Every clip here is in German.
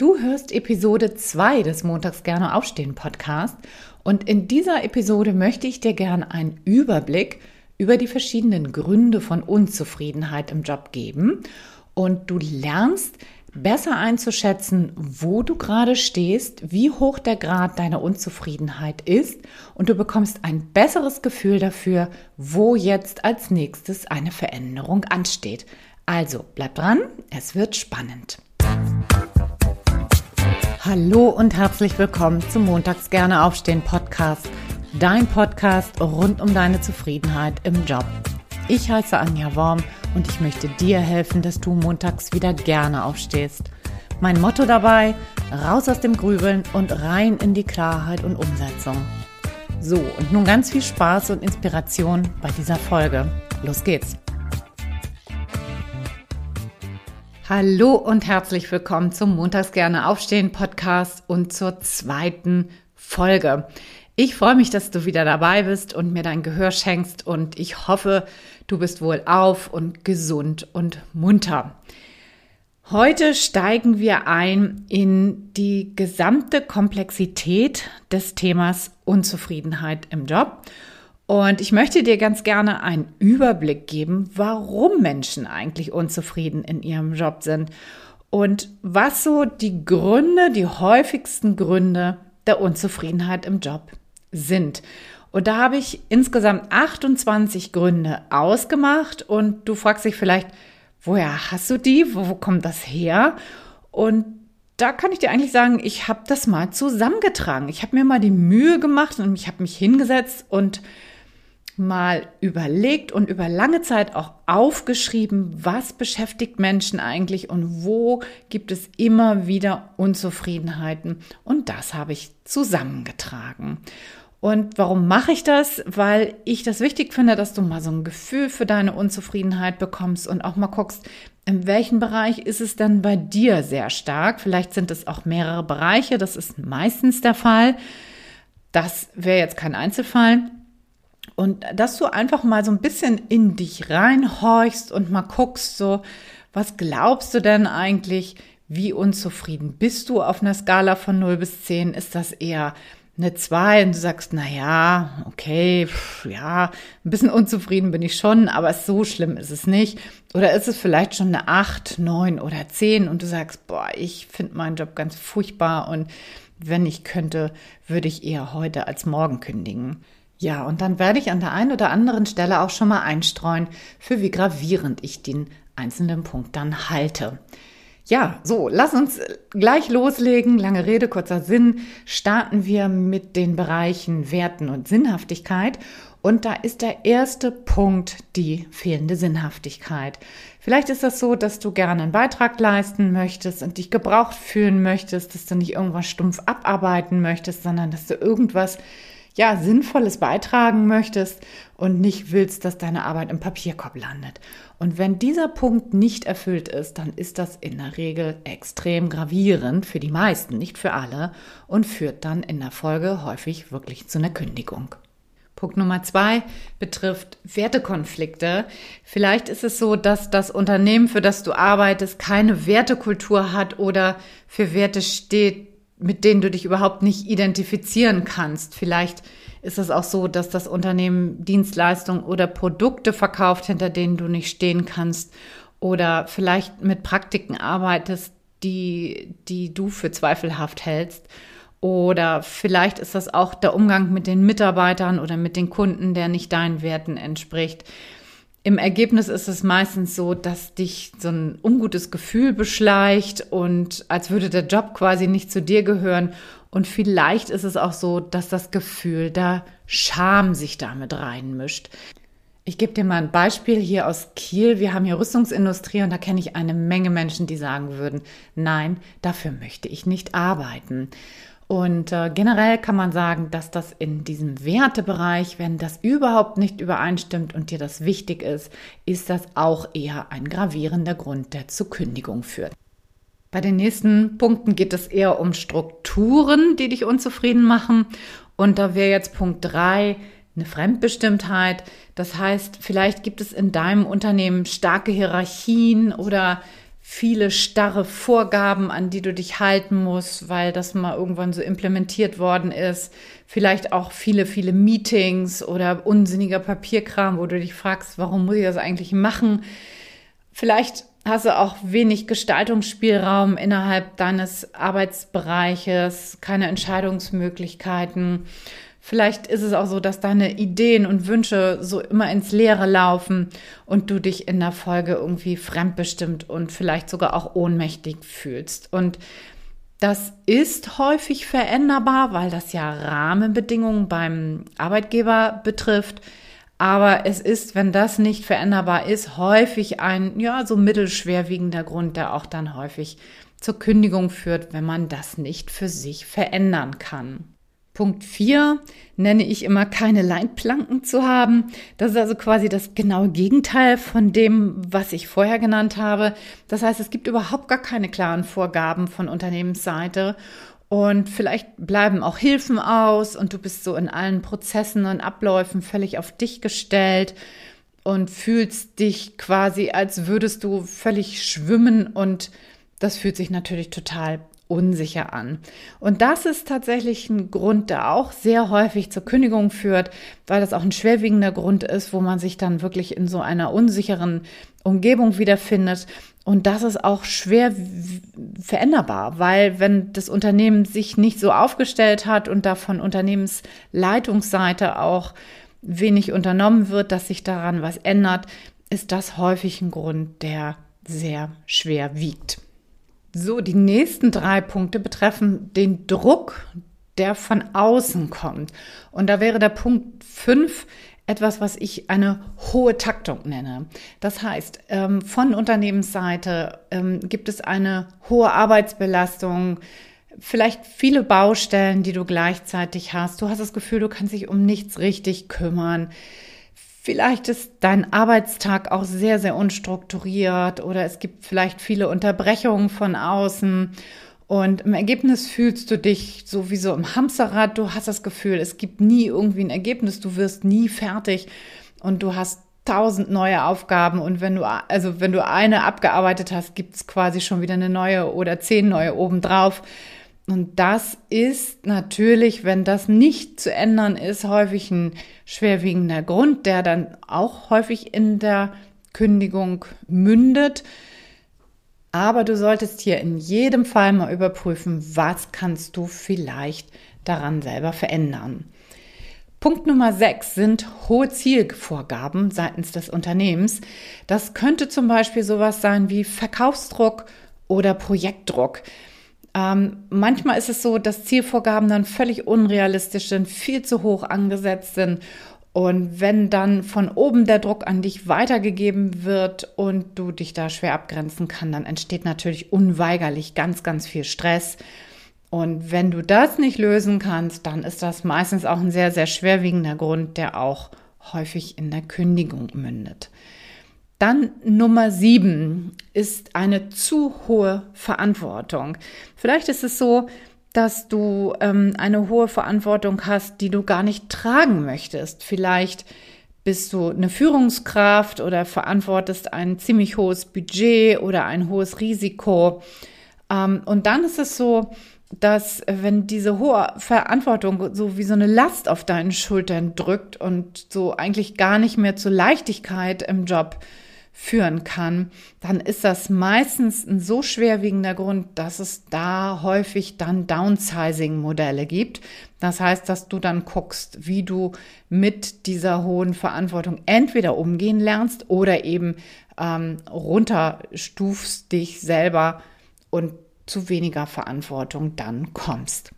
Du hörst Episode 2 des Montags gerne aufstehen Podcast und in dieser Episode möchte ich dir gerne einen Überblick über die verschiedenen Gründe von Unzufriedenheit im Job geben und du lernst besser einzuschätzen, wo du gerade stehst, wie hoch der Grad deiner Unzufriedenheit ist und du bekommst ein besseres Gefühl dafür, wo jetzt als nächstes eine Veränderung ansteht. Also bleib dran, es wird spannend. Hallo und herzlich willkommen zum Montags gerne aufstehen Podcast, dein Podcast rund um deine Zufriedenheit im Job. Ich heiße Anja Worm und ich möchte dir helfen, dass du montags wieder gerne aufstehst. Mein Motto dabei, raus aus dem Grübeln und rein in die Klarheit und Umsetzung. So, und nun ganz viel Spaß und Inspiration bei dieser Folge. Los geht's! Hallo und herzlich willkommen zum Montags gerne aufstehen Podcast und zur zweiten Folge. Ich freue mich, dass du wieder dabei bist und mir dein Gehör schenkst und ich hoffe, du bist wohl auf und gesund und munter. Heute steigen wir ein in die gesamte Komplexität des Themas Unzufriedenheit im Job und ich möchte dir ganz gerne einen Überblick geben, warum Menschen eigentlich unzufrieden in ihrem Job sind und was so die Gründe, die häufigsten Gründe der Unzufriedenheit im Job sind. Und da habe ich insgesamt 28 Gründe ausgemacht und du fragst dich vielleicht, woher hast du die? Wo, wo kommt das her? Und da kann ich dir eigentlich sagen, ich habe das mal zusammengetragen. Ich habe mir mal die Mühe gemacht und ich habe mich hingesetzt und mal überlegt und über lange Zeit auch aufgeschrieben, was beschäftigt Menschen eigentlich und wo gibt es immer wieder Unzufriedenheiten. Und das habe ich zusammengetragen. Und warum mache ich das? Weil ich das wichtig finde, dass du mal so ein Gefühl für deine Unzufriedenheit bekommst und auch mal guckst, in welchem Bereich ist es denn bei dir sehr stark? Vielleicht sind es auch mehrere Bereiche, das ist meistens der Fall. Das wäre jetzt kein Einzelfall. Und dass du einfach mal so ein bisschen in dich reinhorchst und mal guckst, so, was glaubst du denn eigentlich? Wie unzufrieden bist du auf einer Skala von 0 bis 10? Ist das eher eine 2 und du sagst, na ja, okay, pff, ja, ein bisschen unzufrieden bin ich schon, aber so schlimm ist es nicht. Oder ist es vielleicht schon eine 8, 9 oder 10 und du sagst, boah, ich finde meinen Job ganz furchtbar und wenn ich könnte, würde ich eher heute als morgen kündigen. Ja, und dann werde ich an der einen oder anderen Stelle auch schon mal einstreuen, für wie gravierend ich den einzelnen Punkt dann halte. Ja, so, lass uns gleich loslegen. Lange Rede, kurzer Sinn. Starten wir mit den Bereichen Werten und Sinnhaftigkeit. Und da ist der erste Punkt die fehlende Sinnhaftigkeit. Vielleicht ist das so, dass du gerne einen Beitrag leisten möchtest und dich gebraucht fühlen möchtest, dass du nicht irgendwas stumpf abarbeiten möchtest, sondern dass du irgendwas ja, Sinnvolles beitragen möchtest und nicht willst, dass deine Arbeit im Papierkorb landet. Und wenn dieser Punkt nicht erfüllt ist, dann ist das in der Regel extrem gravierend für die meisten, nicht für alle, und führt dann in der Folge häufig wirklich zu einer Kündigung. Punkt Nummer zwei betrifft Wertekonflikte. Vielleicht ist es so, dass das Unternehmen, für das du arbeitest, keine Wertekultur hat oder für Werte steht, mit denen du dich überhaupt nicht identifizieren kannst. Vielleicht ist es auch so, dass das Unternehmen Dienstleistungen oder Produkte verkauft, hinter denen du nicht stehen kannst. Oder vielleicht mit Praktiken arbeitest, die, die du für zweifelhaft hältst. Oder vielleicht ist das auch der Umgang mit den Mitarbeitern oder mit den Kunden, der nicht deinen Werten entspricht im Ergebnis ist es meistens so, dass dich so ein ungutes Gefühl beschleicht und als würde der Job quasi nicht zu dir gehören. Und vielleicht ist es auch so, dass das Gefühl da Scham sich damit reinmischt. Ich gebe dir mal ein Beispiel hier aus Kiel. Wir haben hier Rüstungsindustrie und da kenne ich eine Menge Menschen, die sagen würden, nein, dafür möchte ich nicht arbeiten. Und äh, generell kann man sagen, dass das in diesem Wertebereich, wenn das überhaupt nicht übereinstimmt und dir das wichtig ist, ist das auch eher ein gravierender Grund, der zur Kündigung führt. Bei den nächsten Punkten geht es eher um Strukturen, die dich unzufrieden machen. Und da wäre jetzt Punkt drei eine Fremdbestimmtheit. Das heißt, vielleicht gibt es in deinem Unternehmen starke Hierarchien oder viele starre Vorgaben, an die du dich halten musst, weil das mal irgendwann so implementiert worden ist. Vielleicht auch viele, viele Meetings oder unsinniger Papierkram, wo du dich fragst, warum muss ich das eigentlich machen? Vielleicht hast du auch wenig Gestaltungsspielraum innerhalb deines Arbeitsbereiches, keine Entscheidungsmöglichkeiten. Vielleicht ist es auch so, dass deine Ideen und Wünsche so immer ins Leere laufen und du dich in der Folge irgendwie fremdbestimmt und vielleicht sogar auch ohnmächtig fühlst. Und das ist häufig veränderbar, weil das ja Rahmenbedingungen beim Arbeitgeber betrifft. Aber es ist, wenn das nicht veränderbar ist, häufig ein, ja, so mittelschwerwiegender Grund, der auch dann häufig zur Kündigung führt, wenn man das nicht für sich verändern kann. Punkt 4 nenne ich immer keine Leitplanken zu haben. Das ist also quasi das genaue Gegenteil von dem, was ich vorher genannt habe. Das heißt, es gibt überhaupt gar keine klaren Vorgaben von Unternehmensseite. Und vielleicht bleiben auch Hilfen aus und du bist so in allen Prozessen und Abläufen völlig auf dich gestellt und fühlst dich quasi, als würdest du völlig schwimmen und das fühlt sich natürlich total unsicher an. Und das ist tatsächlich ein Grund, der auch sehr häufig zur Kündigung führt, weil das auch ein schwerwiegender Grund ist, wo man sich dann wirklich in so einer unsicheren Umgebung wiederfindet. Und das ist auch schwer veränderbar, weil wenn das Unternehmen sich nicht so aufgestellt hat und da von Unternehmensleitungsseite auch wenig unternommen wird, dass sich daran was ändert, ist das häufig ein Grund, der sehr schwer wiegt. So, die nächsten drei Punkte betreffen den Druck, der von außen kommt. Und da wäre der Punkt fünf etwas, was ich eine hohe Taktung nenne. Das heißt, ähm, von Unternehmensseite ähm, gibt es eine hohe Arbeitsbelastung, vielleicht viele Baustellen, die du gleichzeitig hast. Du hast das Gefühl, du kannst dich um nichts richtig kümmern. Vielleicht ist dein Arbeitstag auch sehr, sehr unstrukturiert oder es gibt vielleicht viele Unterbrechungen von außen. Und im Ergebnis fühlst du dich sowieso im Hamsterrad. Du hast das Gefühl, es gibt nie irgendwie ein Ergebnis. Du wirst nie fertig und du hast tausend neue Aufgaben. Und wenn du, also wenn du eine abgearbeitet hast, gibt es quasi schon wieder eine neue oder zehn neue obendrauf. Und das ist natürlich, wenn das nicht zu ändern ist, häufig ein schwerwiegender Grund, der dann auch häufig in der Kündigung mündet. Aber du solltest hier in jedem Fall mal überprüfen, was kannst du vielleicht daran selber verändern. Punkt Nummer 6 sind hohe Zielvorgaben seitens des Unternehmens. Das könnte zum Beispiel sowas sein wie Verkaufsdruck oder Projektdruck. Ähm, manchmal ist es so, dass Zielvorgaben dann völlig unrealistisch sind, viel zu hoch angesetzt sind. Und wenn dann von oben der Druck an dich weitergegeben wird und du dich da schwer abgrenzen kann, dann entsteht natürlich unweigerlich ganz, ganz viel Stress. Und wenn du das nicht lösen kannst, dann ist das meistens auch ein sehr, sehr schwerwiegender Grund, der auch häufig in der Kündigung mündet. Dann Nummer sieben ist eine zu hohe Verantwortung. Vielleicht ist es so, dass du ähm, eine hohe Verantwortung hast, die du gar nicht tragen möchtest. Vielleicht bist du eine Führungskraft oder verantwortest ein ziemlich hohes Budget oder ein hohes Risiko. Ähm, und dann ist es so, dass wenn diese hohe Verantwortung so wie so eine Last auf deinen Schultern drückt und so eigentlich gar nicht mehr zur Leichtigkeit im Job führen kann, dann ist das meistens ein so schwerwiegender Grund, dass es da häufig dann Downsizing-Modelle gibt. Das heißt, dass du dann guckst, wie du mit dieser hohen Verantwortung entweder umgehen lernst oder eben ähm, runterstufst dich selber und zu weniger Verantwortung dann kommst.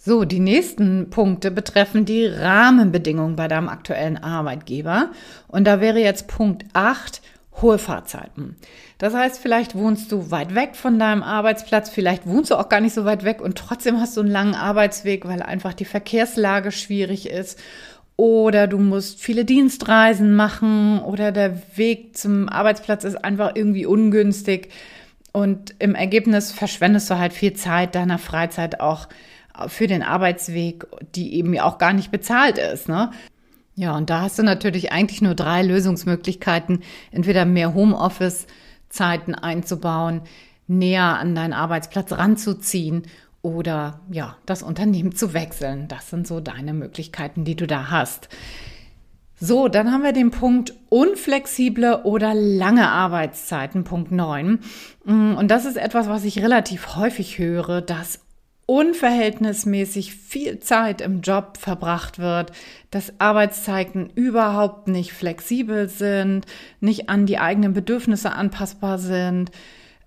So, die nächsten Punkte betreffen die Rahmenbedingungen bei deinem aktuellen Arbeitgeber. Und da wäre jetzt Punkt 8 hohe Fahrzeiten. Das heißt, vielleicht wohnst du weit weg von deinem Arbeitsplatz, vielleicht wohnst du auch gar nicht so weit weg und trotzdem hast du einen langen Arbeitsweg, weil einfach die Verkehrslage schwierig ist. Oder du musst viele Dienstreisen machen oder der Weg zum Arbeitsplatz ist einfach irgendwie ungünstig. Und im Ergebnis verschwendest du halt viel Zeit deiner Freizeit auch für den Arbeitsweg, die eben ja auch gar nicht bezahlt ist. Ne? Ja, und da hast du natürlich eigentlich nur drei Lösungsmöglichkeiten. Entweder mehr Homeoffice Arbeitszeiten einzubauen, näher an deinen Arbeitsplatz ranzuziehen oder ja, das Unternehmen zu wechseln. Das sind so deine Möglichkeiten, die du da hast. So, dann haben wir den Punkt unflexible oder lange Arbeitszeiten, Punkt 9. Mm, und das ist etwas, was ich relativ häufig höre, dass unverhältnismäßig viel Zeit im Job verbracht wird, dass Arbeitszeiten überhaupt nicht flexibel sind, nicht an die eigenen Bedürfnisse anpassbar sind,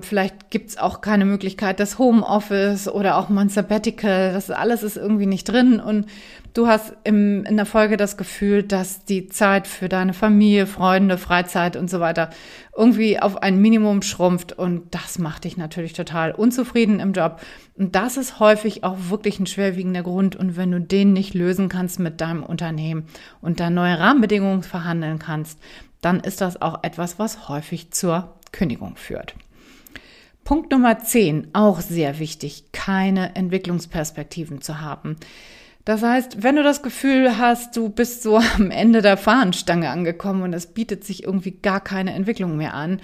Vielleicht gibt's auch keine Möglichkeit des Homeoffice oder auch mal ein Sabbatical. Das alles ist irgendwie nicht drin. Und du hast im, in der Folge das Gefühl, dass die Zeit für deine Familie, Freunde, Freizeit und so weiter irgendwie auf ein Minimum schrumpft. Und das macht dich natürlich total unzufrieden im Job. Und das ist häufig auch wirklich ein schwerwiegender Grund. Und wenn du den nicht lösen kannst mit deinem Unternehmen und da neue Rahmenbedingungen verhandeln kannst, dann ist das auch etwas, was häufig zur Kündigung führt. Punkt Nummer 10, auch sehr wichtig, keine Entwicklungsperspektiven zu haben. Das heißt, wenn du das Gefühl hast, du bist so am Ende der Fahnenstange angekommen und es bietet sich irgendwie gar keine Entwicklung mehr an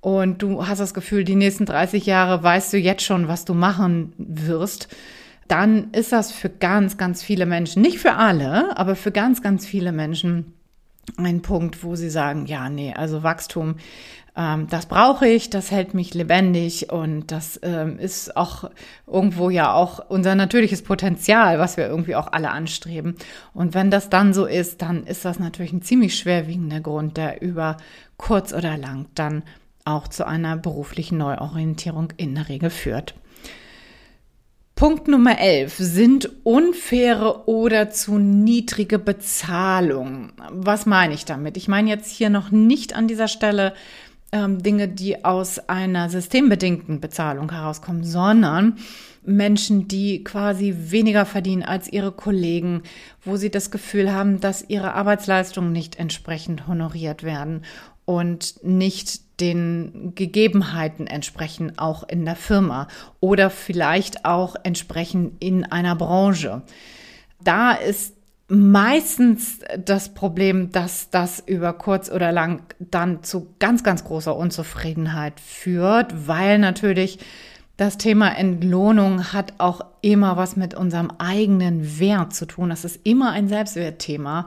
und du hast das Gefühl, die nächsten 30 Jahre weißt du jetzt schon, was du machen wirst, dann ist das für ganz, ganz viele Menschen, nicht für alle, aber für ganz, ganz viele Menschen ein Punkt, wo sie sagen, ja, nee, also Wachstum ähm, das brauche ich, das hält mich lebendig und das ähm, ist auch irgendwo ja auch unser natürliches Potenzial, was wir irgendwie auch alle anstreben. Und wenn das dann so ist, dann ist das natürlich ein ziemlich schwerwiegender Grund, der über kurz oder lang dann auch zu einer beruflichen Neuorientierung in der Regel führt. Punkt Nummer 11 sind unfaire oder zu niedrige Bezahlungen. Was meine ich damit? Ich meine jetzt hier noch nicht an dieser Stelle ähm, Dinge, die aus einer systembedingten Bezahlung herauskommen, sondern Menschen, die quasi weniger verdienen als ihre Kollegen, wo sie das Gefühl haben, dass ihre Arbeitsleistungen nicht entsprechend honoriert werden und nicht den Gegebenheiten entsprechen, auch in der Firma oder vielleicht auch entsprechen in einer Branche. Da ist meistens das Problem, dass das über kurz oder lang dann zu ganz, ganz großer Unzufriedenheit führt, weil natürlich das Thema Entlohnung hat auch immer was mit unserem eigenen Wert zu tun. Das ist immer ein Selbstwertthema.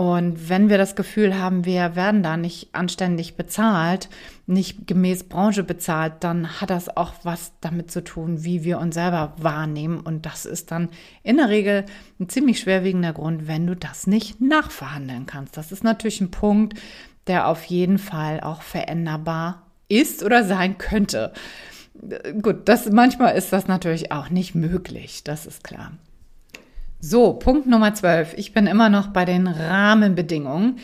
Und wenn wir das Gefühl haben, wir werden da nicht anständig bezahlt, nicht gemäß Branche bezahlt, dann hat das auch was damit zu tun, wie wir uns selber wahrnehmen. Und das ist dann in der Regel ein ziemlich schwerwiegender Grund, wenn du das nicht nachverhandeln kannst. Das ist natürlich ein Punkt, der auf jeden Fall auch veränderbar ist oder sein könnte. Gut, das, manchmal ist das natürlich auch nicht möglich, das ist klar. So, Punkt Nummer 12. Ich bin immer noch bei den Rahmenbedingungen.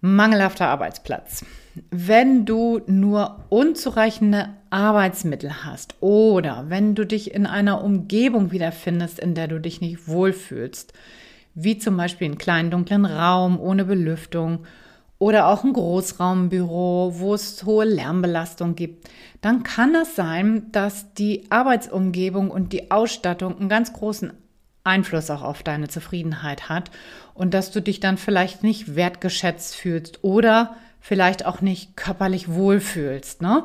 Mangelhafter Arbeitsplatz. Wenn du nur unzureichende Arbeitsmittel hast oder wenn du dich in einer Umgebung wiederfindest, in der du dich nicht wohlfühlst, wie zum Beispiel einen kleinen dunklen Raum ohne Belüftung oder auch ein Großraumbüro, wo es hohe Lärmbelastung gibt, dann kann es sein, dass die Arbeitsumgebung und die Ausstattung einen ganz großen Einfluss auch auf deine Zufriedenheit hat und dass du dich dann vielleicht nicht wertgeschätzt fühlst oder vielleicht auch nicht körperlich wohlfühlst. Ne?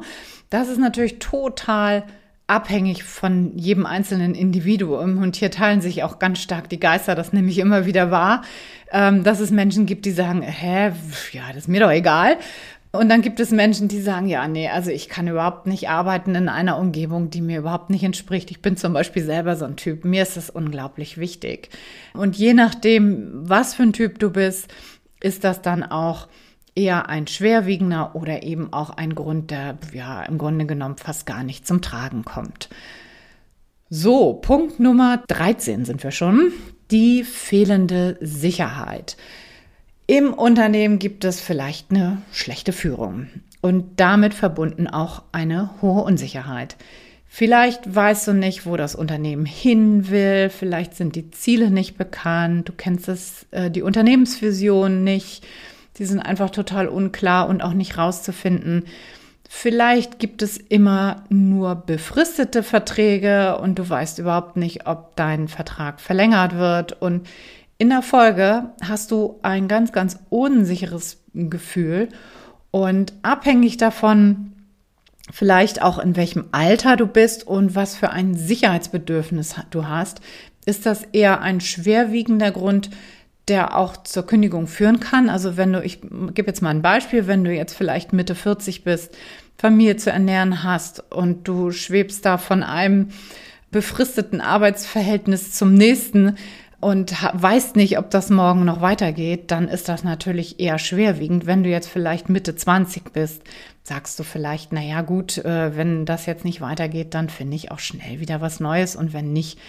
Das ist natürlich total abhängig von jedem einzelnen Individuum. Und hier teilen sich auch ganz stark die Geister, das nehme ich immer wieder wahr, ähm, dass es Menschen gibt, die sagen, hä, ja, das ist mir doch egal. Und dann gibt es Menschen, die sagen, ja, nee, also ich kann überhaupt nicht arbeiten in einer Umgebung, die mir überhaupt nicht entspricht. Ich bin zum Beispiel selber so ein Typ. Mir ist das unglaublich wichtig. Und je nachdem, was für ein Typ du bist, ist das dann auch eher ein schwerwiegender oder eben auch ein Grund, der ja im Grunde genommen fast gar nicht zum Tragen kommt. So, Punkt Nummer 13 sind wir schon. Die fehlende Sicherheit. Im Unternehmen gibt es vielleicht eine schlechte Führung und damit verbunden auch eine hohe Unsicherheit. Vielleicht weißt du nicht, wo das Unternehmen hin will, vielleicht sind die Ziele nicht bekannt, du kennst es, äh, die Unternehmensvision nicht, die sind einfach total unklar und auch nicht rauszufinden. Vielleicht gibt es immer nur befristete Verträge und du weißt überhaupt nicht, ob dein Vertrag verlängert wird und in der Folge hast du ein ganz, ganz unsicheres Gefühl und abhängig davon, vielleicht auch in welchem Alter du bist und was für ein Sicherheitsbedürfnis du hast, ist das eher ein schwerwiegender Grund, der auch zur Kündigung führen kann. Also wenn du, ich gebe jetzt mal ein Beispiel, wenn du jetzt vielleicht Mitte 40 bist, Familie zu ernähren hast und du schwebst da von einem befristeten Arbeitsverhältnis zum nächsten und weißt nicht, ob das morgen noch weitergeht, dann ist das natürlich eher schwerwiegend. Wenn du jetzt vielleicht Mitte 20 bist, sagst du vielleicht, na ja, gut, äh, wenn das jetzt nicht weitergeht, dann finde ich auch schnell wieder was Neues und wenn nicht,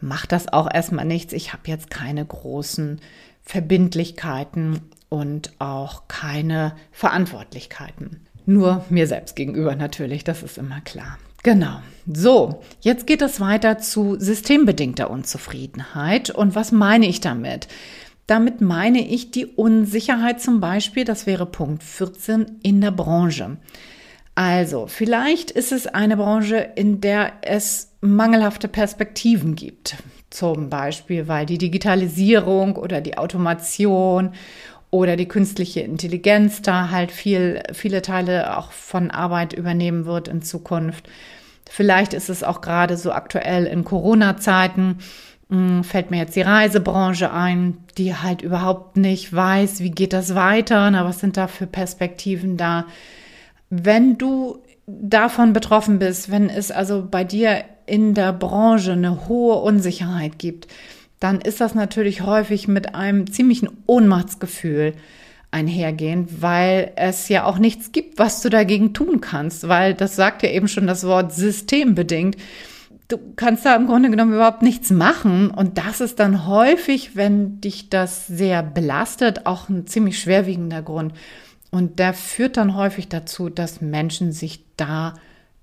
macht das auch erstmal nichts. Ich habe jetzt keine großen Verbindlichkeiten und auch keine Verantwortlichkeiten. Nur mir selbst gegenüber natürlich, das ist immer klar. Genau. So, jetzt geht es weiter zu systembedingter Unzufriedenheit. Und was meine ich damit? Damit meine ich die Unsicherheit zum Beispiel, das wäre Punkt 14 in der Branche. Also, vielleicht ist es eine Branche, in der es mangelhafte Perspektiven gibt. Zum Beispiel, weil die Digitalisierung oder die Automation oder die künstliche Intelligenz da halt viel, viele Teile auch von Arbeit übernehmen wird in Zukunft. Vielleicht ist es auch gerade so aktuell in Corona-Zeiten, hm, fällt mir jetzt die Reisebranche ein, die halt überhaupt nicht weiß, wie geht das weiter, na, was sind da für Perspektiven da. Wenn du davon betroffen bist, wenn es also bei dir in der Branche eine hohe Unsicherheit gibt, dann ist das natürlich häufig mit einem ziemlichen Ohnmachtsgefühl einhergehen, weil es ja auch nichts gibt, was du dagegen tun kannst, weil das sagt ja eben schon das Wort systembedingt. Du kannst da im Grunde genommen überhaupt nichts machen und das ist dann häufig, wenn dich das sehr belastet, auch ein ziemlich schwerwiegender Grund, und der führt dann häufig dazu, dass Menschen sich da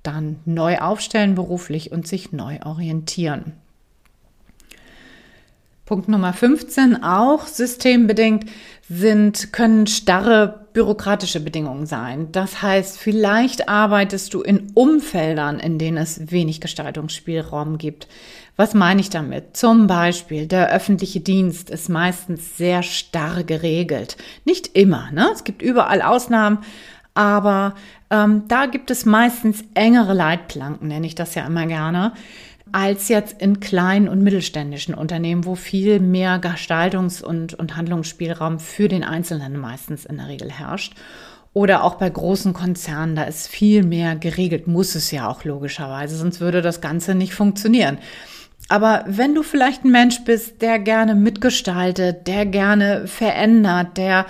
dann neu aufstellen beruflich und sich neu orientieren. Punkt Nummer 15 auch systembedingt sind, können starre bürokratische Bedingungen sein. Das heißt, vielleicht arbeitest du in Umfeldern, in denen es wenig Gestaltungsspielraum gibt. Was meine ich damit? Zum Beispiel, der öffentliche Dienst ist meistens sehr starr geregelt. Nicht immer, ne? Es gibt überall Ausnahmen, aber ähm, da gibt es meistens engere Leitplanken, nenne ich das ja immer gerne, als jetzt in kleinen und mittelständischen Unternehmen, wo viel mehr Gestaltungs- und, und Handlungsspielraum für den Einzelnen meistens in der Regel herrscht. Oder auch bei großen Konzernen, da ist viel mehr geregelt, muss es ja auch logischerweise, sonst würde das Ganze nicht funktionieren. Aber wenn du vielleicht ein Mensch bist, der gerne mitgestaltet, der gerne verändert, der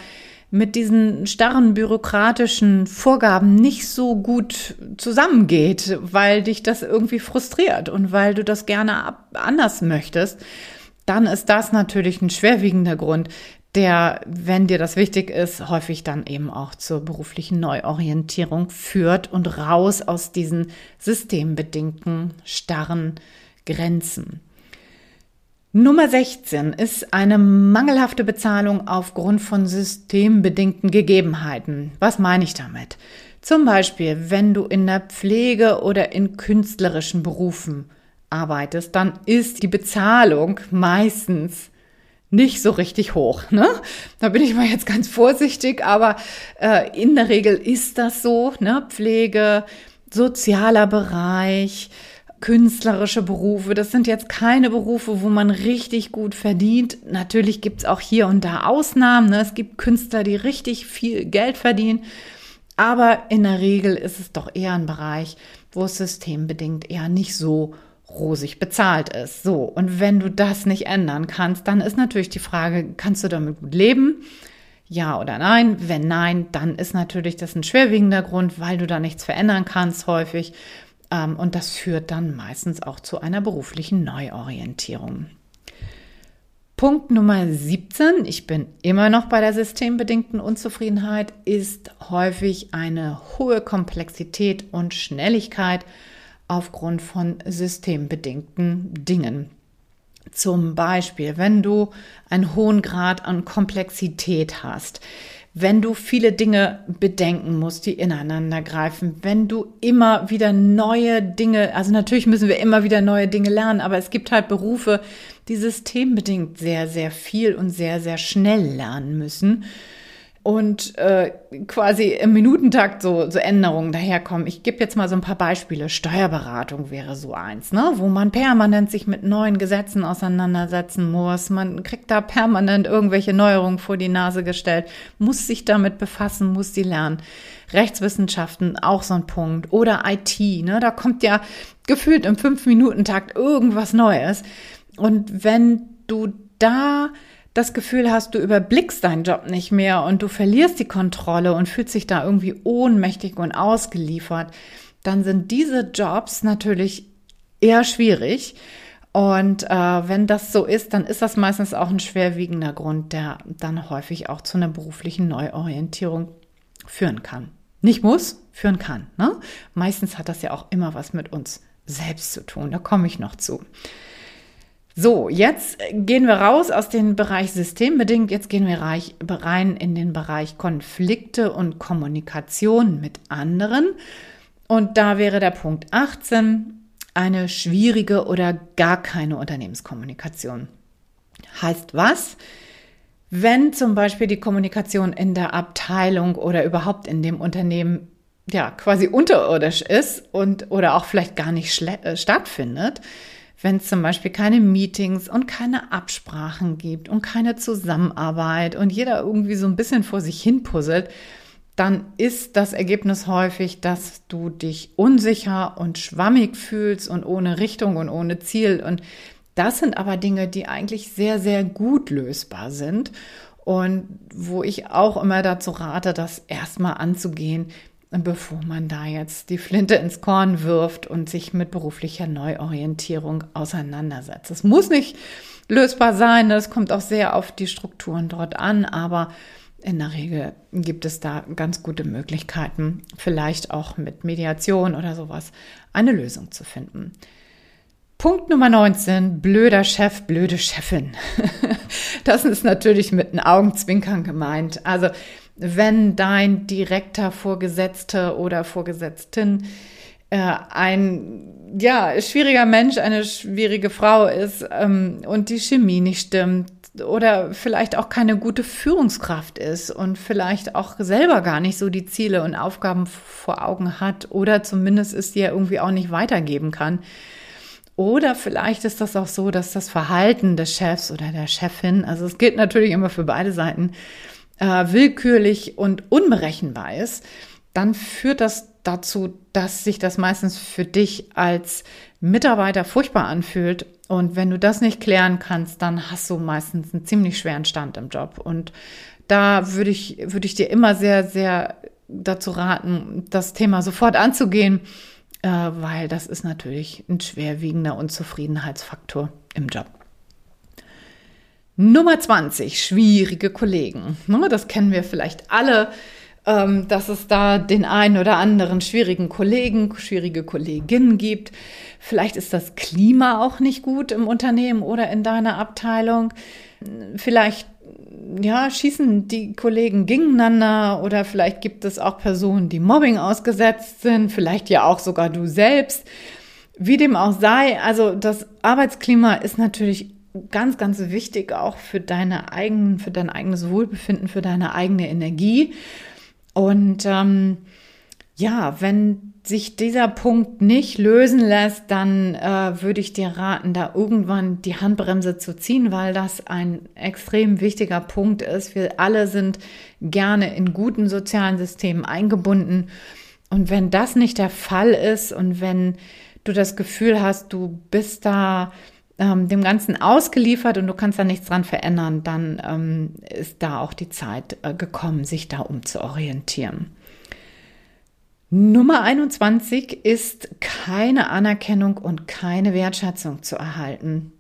mit diesen starren bürokratischen Vorgaben nicht so gut zusammengeht, weil dich das irgendwie frustriert und weil du das gerne anders möchtest, dann ist das natürlich ein schwerwiegender Grund, der, wenn dir das wichtig ist, häufig dann eben auch zur beruflichen Neuorientierung führt und raus aus diesen systembedingten, starren Grenzen. Nummer 16 ist eine mangelhafte Bezahlung aufgrund von systembedingten Gegebenheiten. Was meine ich damit? Zum Beispiel, wenn du in der Pflege oder in künstlerischen Berufen arbeitest, dann ist die Bezahlung meistens nicht so richtig hoch. Ne? Da bin ich mal jetzt ganz vorsichtig, aber äh, in der Regel ist das so. Ne? Pflege, sozialer Bereich, künstlerische Berufe. Das sind jetzt keine Berufe, wo man richtig gut verdient. Natürlich gibt es auch hier und da Ausnahmen. Ne? Es gibt Künstler, die richtig viel Geld verdienen. Aber in der Regel ist es doch eher ein Bereich, wo es systembedingt eher nicht so rosig bezahlt ist. So, und wenn du das nicht ändern kannst, dann ist natürlich die Frage, kannst du damit gut leben? Ja oder nein? Wenn nein, dann ist natürlich das ein schwerwiegender Grund, weil du da nichts verändern kannst häufig. Ähm, und das führt dann meistens auch zu einer beruflichen Neuorientierung. Punkt Nummer 17, ich bin immer noch bei der systembedingten Unzufriedenheit, ist häufig eine hohe Komplexität und Schnelligkeit aufgrund von systembedingten Dingen. Zum Beispiel, wenn du einen hohen Grad an Komplexität hast, wenn du viele Dinge bedenken musst, die ineinander greifen, wenn du immer wieder neue Dinge, also natürlich müssen wir immer wieder neue Dinge lernen, aber es gibt halt Berufe, die systembedingt sehr, sehr viel und sehr, sehr schnell lernen müssen. Und äh, quasi im Minutentakt so, so Änderungen daherkommen. Ich gebe jetzt mal so ein paar Beispiele. Steuerberatung wäre so eins, ne? wo man permanent sich mit neuen Gesetzen auseinandersetzen muss. Man kriegt da permanent irgendwelche Neuerungen vor die Nase gestellt, muss sich damit befassen, muss die lernen. Rechtswissenschaften auch so ein Punkt. Oder IT, ne? da kommt ja gefühlt im Fünf-Minuten-Takt irgendwas Neues. Und wenn du da das Gefühl hast, du überblickst deinen Job nicht mehr und du verlierst die Kontrolle und fühlst dich da irgendwie ohnmächtig und ausgeliefert, dann sind diese Jobs natürlich eher schwierig. Und äh, wenn das so ist, dann ist das meistens auch ein schwerwiegender Grund, der dann häufig auch zu einer beruflichen Neuorientierung führen kann. Nicht muss, führen kann. Ne? Meistens hat das ja auch immer was mit uns selbst zu tun. Da komme ich noch zu. So, jetzt gehen wir raus aus dem Bereich systembedingt. Jetzt gehen wir rein in den Bereich Konflikte und Kommunikation mit anderen. Und da wäre der Punkt 18 eine schwierige oder gar keine Unternehmenskommunikation. Heißt was? Wenn zum Beispiel die Kommunikation in der Abteilung oder überhaupt in dem Unternehmen ja quasi unterirdisch ist und oder auch vielleicht gar nicht äh, stattfindet, wenn es zum Beispiel keine Meetings und keine Absprachen gibt und keine Zusammenarbeit und jeder irgendwie so ein bisschen vor sich hin puzzelt, dann ist das Ergebnis häufig, dass du dich unsicher und schwammig fühlst und ohne Richtung und ohne Ziel. Und das sind aber Dinge, die eigentlich sehr, sehr gut lösbar sind und wo ich auch immer dazu rate, das erstmal anzugehen, bevor man da jetzt die Flinte ins Korn wirft und sich mit beruflicher Neuorientierung auseinandersetzt. Es muss nicht lösbar sein, es kommt auch sehr auf die Strukturen dort an, aber in der Regel gibt es da ganz gute Möglichkeiten, vielleicht auch mit Mediation oder sowas eine Lösung zu finden. Punkt Nummer 19, blöder Chef, blöde Chefin. Das ist natürlich mit einem Augenzwinkern gemeint. Also wenn dein direkter Vorgesetzter oder Vorgesetzten äh, ein ja schwieriger Mensch, eine schwierige Frau ist ähm, und die Chemie nicht stimmt oder vielleicht auch keine gute Führungskraft ist und vielleicht auch selber gar nicht so die Ziele und Aufgaben vor Augen hat oder zumindest es dir irgendwie auch nicht weitergeben kann. Oder vielleicht ist das auch so, dass das Verhalten des Chefs oder der Chefin, also es gilt natürlich immer für beide Seiten, äh, willkürlich und unberechenbar ist, dann führt das dazu, dass sich das meistens für dich als Mitarbeiter furchtbar anfühlt. Und wenn du das nicht klären kannst, dann hast du meistens einen ziemlich schweren Stand im Job. Und da würde ich, würde ich dir immer sehr, sehr dazu raten, das Thema sofort anzugehen, äh, weil das ist natürlich ein schwerwiegender Unzufriedenheitsfaktor im Job. Nummer 20, schwierige Kollegen. Ne, das kennen wir vielleicht alle, ähm, dass es da den einen oder anderen schwierigen Kollegen, schwierige Kolleginnen gibt. Vielleicht ist das Klima auch nicht gut im Unternehmen oder in deiner Abteilung. Vielleicht ja, schießen die Kollegen gegeneinander oder vielleicht gibt es auch Personen, die Mobbing ausgesetzt sind, vielleicht ja auch sogar du selbst. Wie dem auch sei, also das Arbeitsklima ist natürlich ganz, ganz wichtig auch für deine eigenen, für dein eigenes Wohlbefinden, für deine eigene Energie. Und ähm, ja, wenn sich dieser Punkt nicht lösen lässt, dann äh, würde ich dir raten, da irgendwann die Handbremse zu ziehen, weil das ein extrem wichtiger Punkt ist. Wir alle sind gerne in guten sozialen Systemen eingebunden. Und wenn das nicht der Fall ist und wenn du das Gefühl hast, du bist da ähm, dem Ganzen ausgeliefert und du kannst da nichts dran verändern, dann ähm, ist da auch die Zeit äh, gekommen, sich da umzuorientieren. Nummer 21 ist keine Anerkennung und keine Wertschätzung zu erhalten.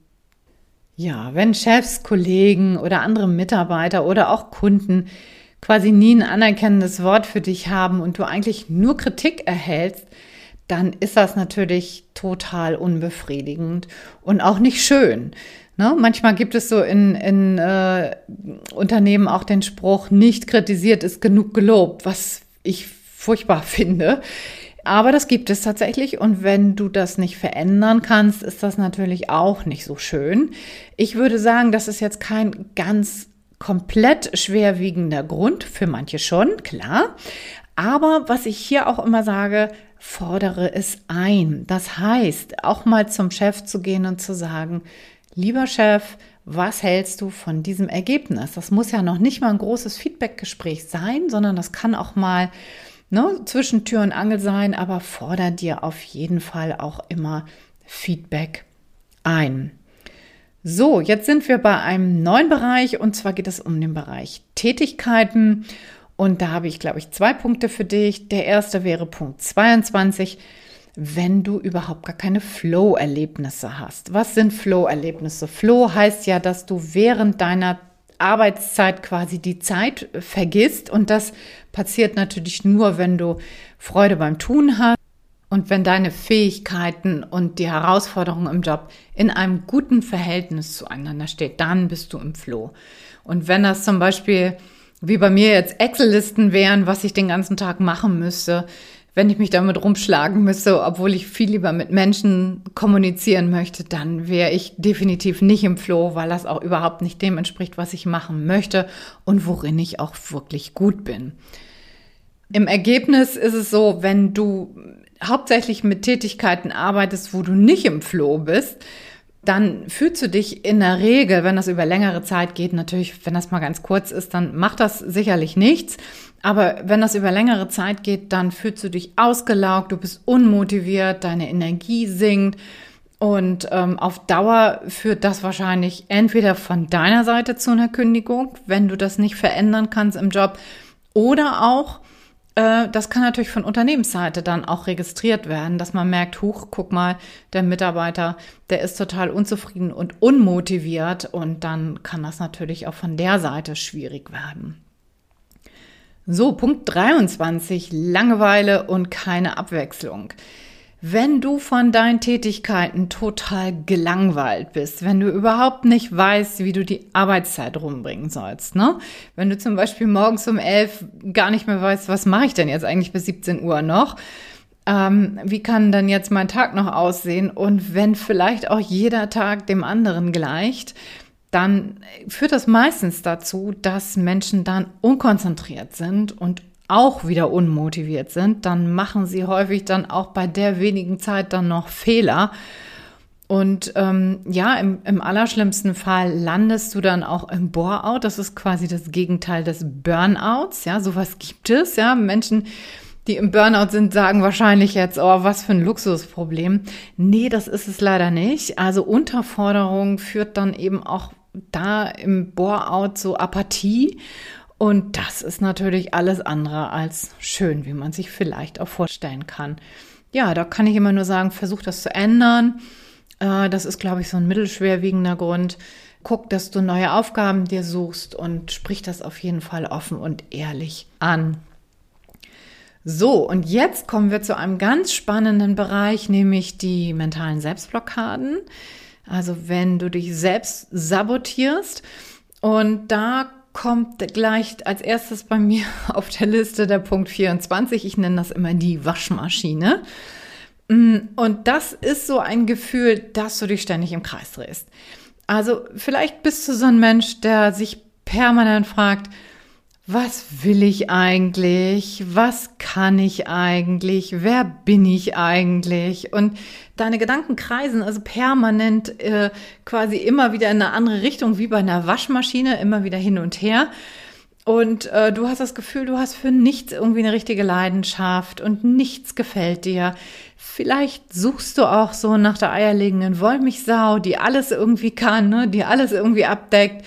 Ja, wenn Chefs, Kollegen oder andere Mitarbeiter oder auch Kunden quasi nie ein anerkennendes Wort für dich haben und du eigentlich nur Kritik erhältst, dann ist das natürlich total unbefriedigend und auch nicht schön. Ne? Manchmal gibt es so in, in äh, Unternehmen auch den Spruch, nicht kritisiert ist genug gelobt, was ich furchtbar finde. Aber das gibt es tatsächlich und wenn du das nicht verändern kannst, ist das natürlich auch nicht so schön. Ich würde sagen, das ist jetzt kein ganz komplett schwerwiegender Grund, für manche schon, klar. Aber was ich hier auch immer sage, fordere es ein. Das heißt, auch mal zum Chef zu gehen und zu sagen, lieber Chef, was hältst du von diesem Ergebnis? Das muss ja noch nicht mal ein großes Feedbackgespräch sein, sondern das kann auch mal ne, zwischen Tür und Angel sein, aber forder dir auf jeden Fall auch immer Feedback ein. So, jetzt sind wir bei einem neuen Bereich und zwar geht es um den Bereich Tätigkeiten. Und da habe ich, glaube ich, zwei Punkte für dich. Der erste wäre Punkt 22, wenn du überhaupt gar keine Flow-Erlebnisse hast. Was sind Flow-Erlebnisse? Flow heißt ja, dass du während deiner Arbeitszeit quasi die Zeit vergisst und das passiert natürlich nur, wenn du Freude beim Tun hast und wenn deine Fähigkeiten und die Herausforderungen im Job in einem guten Verhältnis zueinander steht, dann bist du im Flow. Und wenn das zum Beispiel wie bei mir jetzt Excel-Listen wären, was ich den ganzen Tag machen müsste, wenn ich mich damit rumschlagen müsste, obwohl ich viel lieber mit Menschen kommunizieren möchte, dann wäre ich definitiv nicht im Flow, weil das auch überhaupt nicht dem entspricht, was ich machen möchte und worin ich auch wirklich gut bin. Im Ergebnis ist es so, wenn du hauptsächlich mit Tätigkeiten arbeitest, wo du nicht im Flow bist, dann fühlst du dich in der Regel, wenn das über längere Zeit geht, natürlich, wenn das mal ganz kurz ist, dann macht das sicherlich nichts. Aber wenn das über längere Zeit geht, dann fühlst du dich ausgelaugt, du bist unmotiviert, deine Energie sinkt. Und ähm, auf Dauer führt das wahrscheinlich entweder von deiner Seite zu einer Kündigung, wenn du das nicht verändern kannst im Job, oder auch das kann natürlich von Unternehmensseite dann auch registriert werden, dass man merkt, huch, guck mal, der Mitarbeiter, der ist total unzufrieden und unmotiviert und dann kann das natürlich auch von der Seite schwierig werden. So, Punkt 23, Langeweile und keine Abwechslung. Wenn du von deinen Tätigkeiten total gelangweilt bist, wenn du überhaupt nicht weißt, wie du die Arbeitszeit rumbringen sollst, ne? Wenn du zum Beispiel morgens um elf gar nicht mehr weißt, was mache ich denn jetzt eigentlich bis 17 Uhr noch? Ähm, wie kann dann jetzt mein Tag noch aussehen? Und wenn vielleicht auch jeder Tag dem anderen gleicht, dann führt das meistens dazu, dass Menschen dann unkonzentriert sind und auch wieder unmotiviert sind, dann machen sie häufig dann auch bei der wenigen Zeit dann noch Fehler. Und ähm, ja, im, im allerschlimmsten Fall landest du dann auch im Bore-out. Das ist quasi das Gegenteil des Burnouts. Ja, sowas gibt es. Ja, Menschen, die im Burnout sind, sagen wahrscheinlich jetzt, oh, was für ein Luxusproblem. Nee, das ist es leider nicht. Also Unterforderung führt dann eben auch da im Bore-out zu Apathie und das ist natürlich alles andere als schön, wie man sich vielleicht auch vorstellen kann. Ja, da kann ich immer nur sagen, versuch das zu ändern. Äh, das ist, glaube ich, so ein mittelschwerwiegender Grund. Guck, dass du neue Aufgaben dir suchst und sprich das auf jeden Fall offen und ehrlich an. So, und jetzt kommen wir zu einem ganz spannenden Bereich, nämlich die mentalen Selbstblockaden. Also wenn du dich selbst sabotierst. Und da kommt gleich als erstes bei mir auf der Liste der Punkt 24. Ich nenne das immer die Waschmaschine. Mm, und das ist so ein Gefühl, dass du dich ständig im Kreis drehst. Also vielleicht bist du so ein Mensch, der sich permanent fragt, was will ich eigentlich? Was kann ich eigentlich? Wer bin ich eigentlich? Und deine Gedanken kreisen also permanent äh, quasi immer wieder in eine andere Richtung, wie bei einer Waschmaschine, immer wieder hin und her. Und äh, du hast das Gefühl, du hast für nichts irgendwie eine richtige Leidenschaft und nichts gefällt dir. Vielleicht suchst du auch so nach der eierlegenden Wollmilchsau, die alles irgendwie kann, ne? die alles irgendwie abdeckt.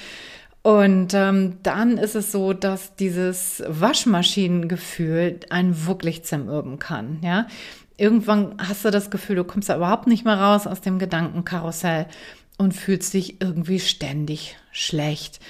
Und ähm, dann ist es so, dass dieses Waschmaschinengefühl einen wirklich zermürben kann. Ja, irgendwann hast du das Gefühl, du kommst da überhaupt nicht mehr raus aus dem Gedankenkarussell und fühlst dich irgendwie ständig schlecht.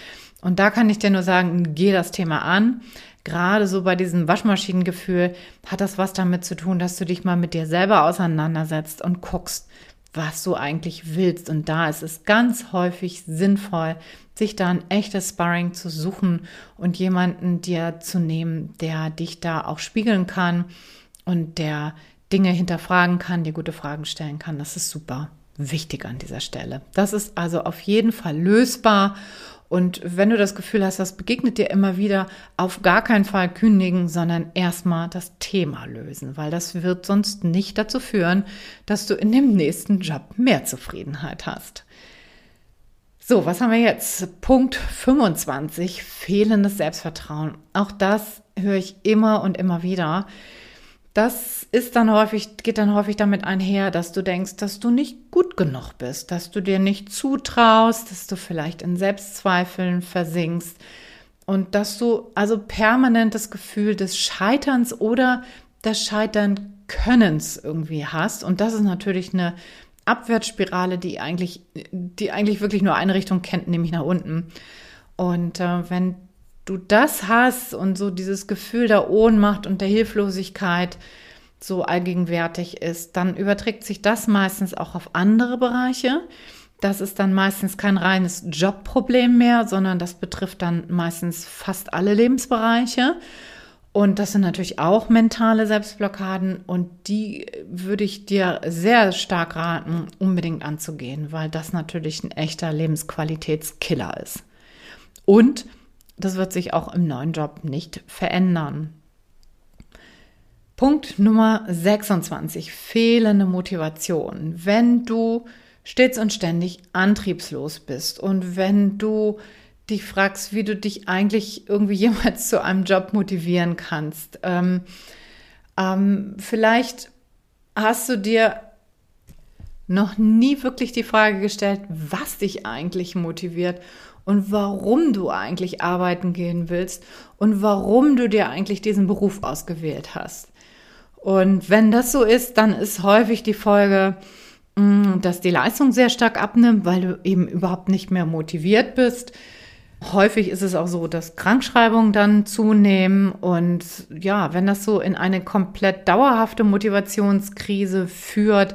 Und da kann ich dir nur sagen, geh das Thema an. Gerade so bei diesem Waschmaschinengefühl hat das was damit zu tun, dass du dich mal mit dir selber auseinandersetzt und guckst, was du eigentlich willst. Und da ist es ganz häufig sinnvoll, sich da ein echtes Sparring zu suchen und jemanden dir zu nehmen, der dich da auch spiegeln kann und der Dinge hinterfragen kann, dir gute Fragen stellen kann. Das ist super. wichtig an dieser Stelle. Das ist also auf jeden Fall lösbar. Und wenn du das Gefühl hast, das begegnet dir immer wieder, auf gar keinen Fall kündigen, sondern erstmal das Thema lösen, weil das wird sonst nicht dazu führen, dass du in dem nächsten Job mehr Zufriedenheit hast. So, was haben wir jetzt? Punkt 25, fehlendes Selbstvertrauen. Auch das höre ich immer und immer wieder. Das ist dann häufig, geht dann häufig damit einher, dass du denkst, dass du nicht gut genug bist, dass du dir nicht zutraust, dass du vielleicht in Selbstzweifeln versinkst und dass du also permanent das Gefühl des Scheiterns oder des Scheitern Könnens irgendwie hast. Und das ist natürlich eine Abwärtsspirale, die eigentlich, die eigentlich wirklich nur eine Richtung kennt, nämlich nach unten. Und äh, wenn du das hast und so dieses Gefühl der Ohnmacht und der Hilflosigkeit so allgegenwärtig ist, dann überträgt sich das meistens auch auf andere Bereiche. Das ist dann meistens kein reines Jobproblem mehr, sondern das betrifft dann meistens fast alle Lebensbereiche. Und das sind natürlich auch mentale Selbstblockaden und die würde ich dir sehr stark raten, unbedingt anzugehen, weil das natürlich ein echter Lebensqualitätskiller ist. Und das wird sich auch im neuen Job nicht verändern. Punkt Nummer 26. Fehlende Motivation. Wenn du stets und ständig antriebslos bist und wenn du dich fragst, wie du dich eigentlich irgendwie jemals zu einem Job motivieren kannst. Ähm, ähm, vielleicht hast du dir noch nie wirklich die Frage gestellt, was dich eigentlich motiviert und warum du eigentlich arbeiten gehen willst und warum du dir eigentlich diesen Beruf ausgewählt hast. Und wenn das so ist, dann ist häufig die Folge, mm, dass die Leistung sehr stark abnimmt, weil du eben überhaupt nicht mehr motiviert bist. Häufig ist es auch so, dass Krankschreibungen dann zunehmen und ja, wenn das so in eine komplett dauerhafte Motivationskrise führt,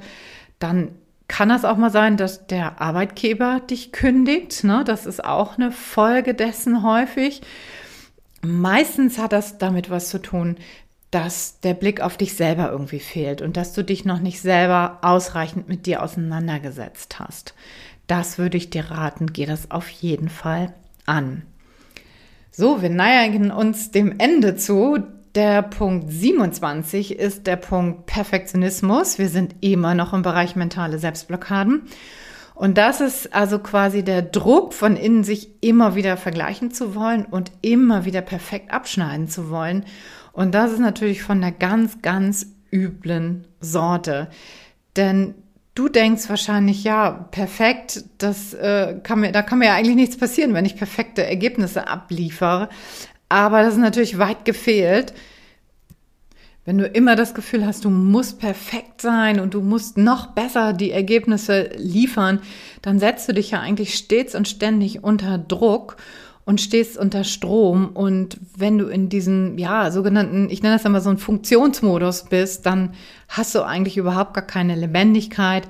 dann kann das auch mal sein, dass der Arbeitgeber dich kündigt. Ne? Das ist auch eine Folge dessen häufig. Meistens hat das damit was zu tun, dass der Blick auf dich selber irgendwie fehlt und dass du dich noch nicht selber ausreichend mit dir auseinandergesetzt hast. Das würde ich dir raten, geh das auf jeden Fall an. So, wir neigen uns dem Ende zu. Der Punkt 27 ist der Punkt Perfektionismus. Wir sind immer noch im Bereich mentale Selbstblockaden. Und das ist also quasi der Druck von innen, sich immer wieder vergleichen zu wollen und immer wieder perfekt abschneiden zu wollen. Und das ist natürlich von einer ganz, ganz üblen Sorte. Denn du denkst wahrscheinlich, ja, perfekt, das äh, kann mir, da kann mir ja eigentlich nichts passieren, wenn ich perfekte Ergebnisse abliefere. Aber das ist natürlich weit gefehlt. Wenn du immer das Gefühl hast, du musst perfekt sein und du musst noch besser die Ergebnisse liefern, dann setzt du dich ja eigentlich stets und ständig unter Druck und stehst unter Strom. Und wenn du in diesem, ja, sogenannten, ich nenne das immer so einen Funktionsmodus bist, dann hast du eigentlich überhaupt gar keine Lebendigkeit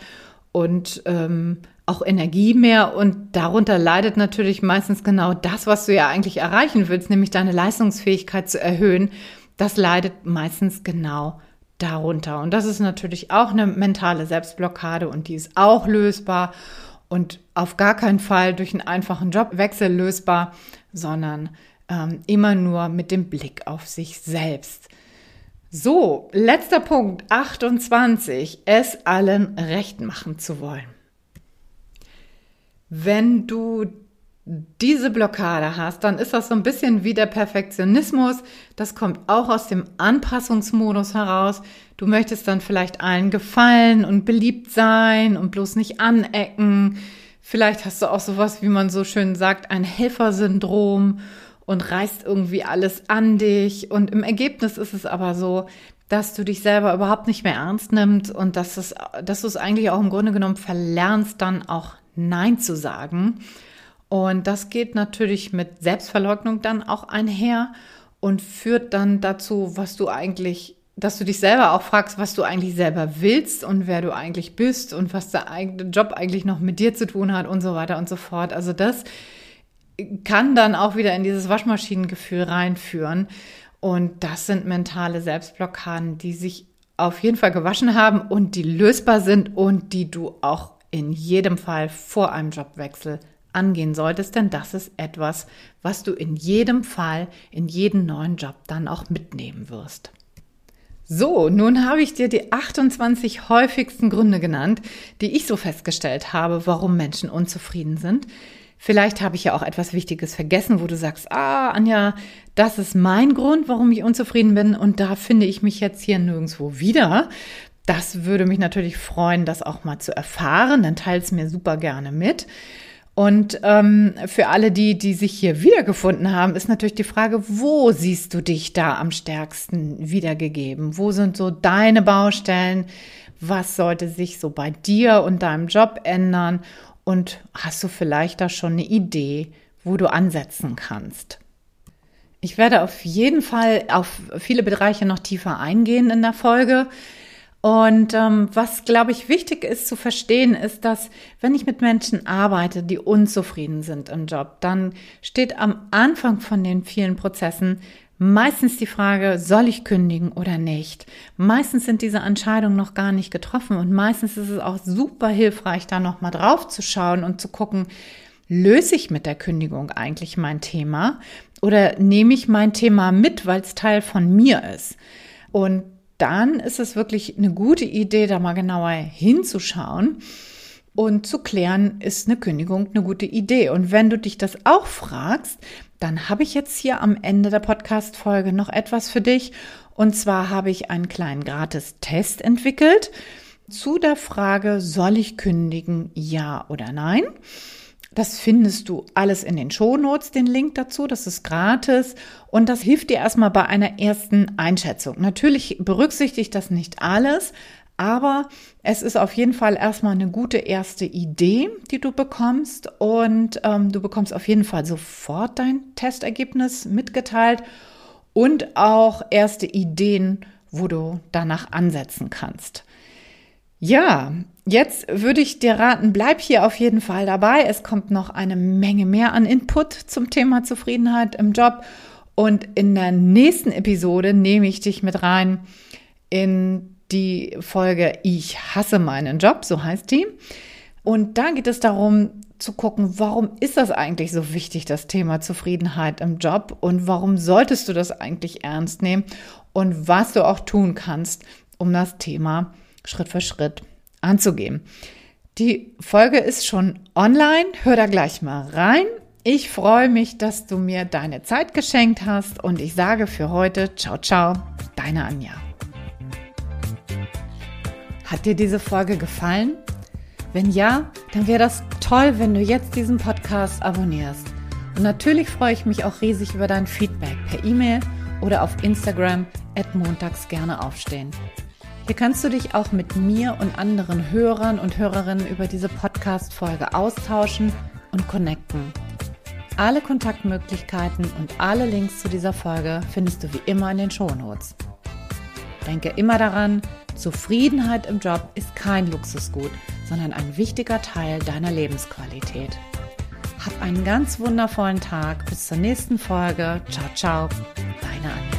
und ähm, auch Energie mehr und darunter leidet natürlich meistens genau das, was du ja eigentlich erreichen willst, nämlich deine Leistungsfähigkeit zu erhöhen. Das leidet meistens genau darunter. Und das ist natürlich auch eine mentale Selbstblockade und die ist auch lösbar und auf gar keinen Fall durch einen einfachen Jobwechsel lösbar, sondern ähm, immer nur mit dem Blick auf sich selbst. So, letzter Punkt, 28, es allen recht machen zu wollen. Wenn du diese Blockade hast, dann ist das so ein bisschen wie der Perfektionismus. Das kommt auch aus dem Anpassungsmodus heraus. Du möchtest dann vielleicht allen gefallen und beliebt sein und bloß nicht anecken. Vielleicht hast du auch sowas, wie man so schön sagt, ein Helfersyndrom und reißt irgendwie alles an dich. Und im Ergebnis ist es aber so, dass du dich selber überhaupt nicht mehr ernst nimmst und dass, es, dass du es eigentlich auch im Grunde genommen verlernst, dann auch Nein zu sagen. Und das geht natürlich mit Selbstverleugnung dann auch einher und führt dann dazu, was du eigentlich, dass du dich selber auch fragst, was du eigentlich selber willst und wer du eigentlich bist und was der eigene Job eigentlich noch mit dir zu tun hat und so weiter und so fort. Also das kann dann auch wieder in dieses Waschmaschinengefühl reinführen. Und das sind mentale Selbstblockaden, die sich auf jeden Fall gewaschen haben und die lösbar sind und die du auch in jedem Fall vor einem Jobwechsel angehen solltest, denn das ist etwas, was du in jedem Fall, in jeden neuen Job dann auch mitnehmen wirst. So, nun habe ich dir die 28 häufigsten Gründe genannt, die ich so festgestellt habe, warum Menschen unzufrieden sind. Vielleicht habe ich ja auch etwas Wichtiges vergessen, wo du sagst, ah, Anja, das ist mein Grund, warum ich unzufrieden bin und da finde ich mich jetzt hier nirgendwo wieder. Das würde mich natürlich freuen, das auch mal zu erfahren. Dann teile es mir super gerne mit. Und ähm, für alle die, die sich hier wiedergefunden haben, ist natürlich die Frage, wo siehst du dich da am stärksten wiedergegeben? Wo sind so deine Baustellen? Was sollte sich so bei dir und deinem Job ändern? Und hast du vielleicht da schon eine Idee, wo du ansetzen kannst? Ich werde auf jeden Fall auf viele Bereiche noch tiefer eingehen in der Folge. Und ähm, was, glaube ich, wichtig ist zu verstehen, ist, dass wenn ich mit Menschen arbeite, die unzufrieden sind im Job, dann steht am Anfang von den vielen Prozessen meistens die Frage, soll ich kündigen oder nicht? Meistens sind diese Entscheidungen noch gar nicht getroffen und meistens ist es auch super hilfreich, da nochmal drauf zu schauen und zu gucken, löse ich mit der Kündigung eigentlich mein Thema oder nehme ich mein Thema mit, weil es Teil von mir ist? Und dann ist es wirklich eine gute Idee, da mal genauer hinzuschauen und zu klären, ist eine Kündigung eine gute Idee. Und wenn du dich das auch fragst, dann habe ich jetzt hier am Ende der Podcast-Folge noch etwas für dich. Und zwar habe ich einen kleinen Gratis-Test entwickelt zu der Frage, soll ich kündigen, ja oder nein? Das findest du alles in den Shownotes, den Link dazu. Das ist gratis und das hilft dir erstmal bei einer ersten Einschätzung. Natürlich berücksichtigt das nicht alles, aber es ist auf jeden Fall erstmal eine gute erste Idee, die du bekommst und ähm, du bekommst auf jeden Fall sofort dein Testergebnis mitgeteilt und auch erste Ideen, wo du danach ansetzen kannst. Ja, jetzt würde ich dir raten, bleib hier auf jeden Fall dabei. Es kommt noch eine Menge mehr an Input zum Thema Zufriedenheit im Job. Und in der nächsten Episode nehme ich dich mit rein in die Folge Ich hasse meinen Job, so heißt die. Und da geht es darum zu gucken, warum ist das eigentlich so wichtig, das Thema Zufriedenheit im Job und warum solltest du das eigentlich ernst nehmen und was du auch tun kannst, um das Thema zu Schritt für Schritt anzugehen. Die Folge ist schon online. Hör da gleich mal rein. Ich freue mich, dass du mir deine Zeit geschenkt hast und ich sage für heute ciao ciao, deine Anja. Hat dir diese Folge gefallen? Wenn ja, dann wäre das toll, wenn du jetzt diesen Podcast abonnierst. Und natürlich freue ich mich auch riesig über dein Feedback per E-Mail oder auf Instagram at montags gerne aufstehen. Hier kannst du dich auch mit mir und anderen Hörern und Hörerinnen über diese Podcast-Folge austauschen und connecten. Alle Kontaktmöglichkeiten und alle Links zu dieser Folge findest du wie immer in den Shownotes. Denke immer daran, Zufriedenheit im Job ist kein Luxusgut, sondern ein wichtiger Teil deiner Lebensqualität. Hab einen ganz wundervollen Tag. Bis zur nächsten Folge. Ciao, ciao. Deine Anja.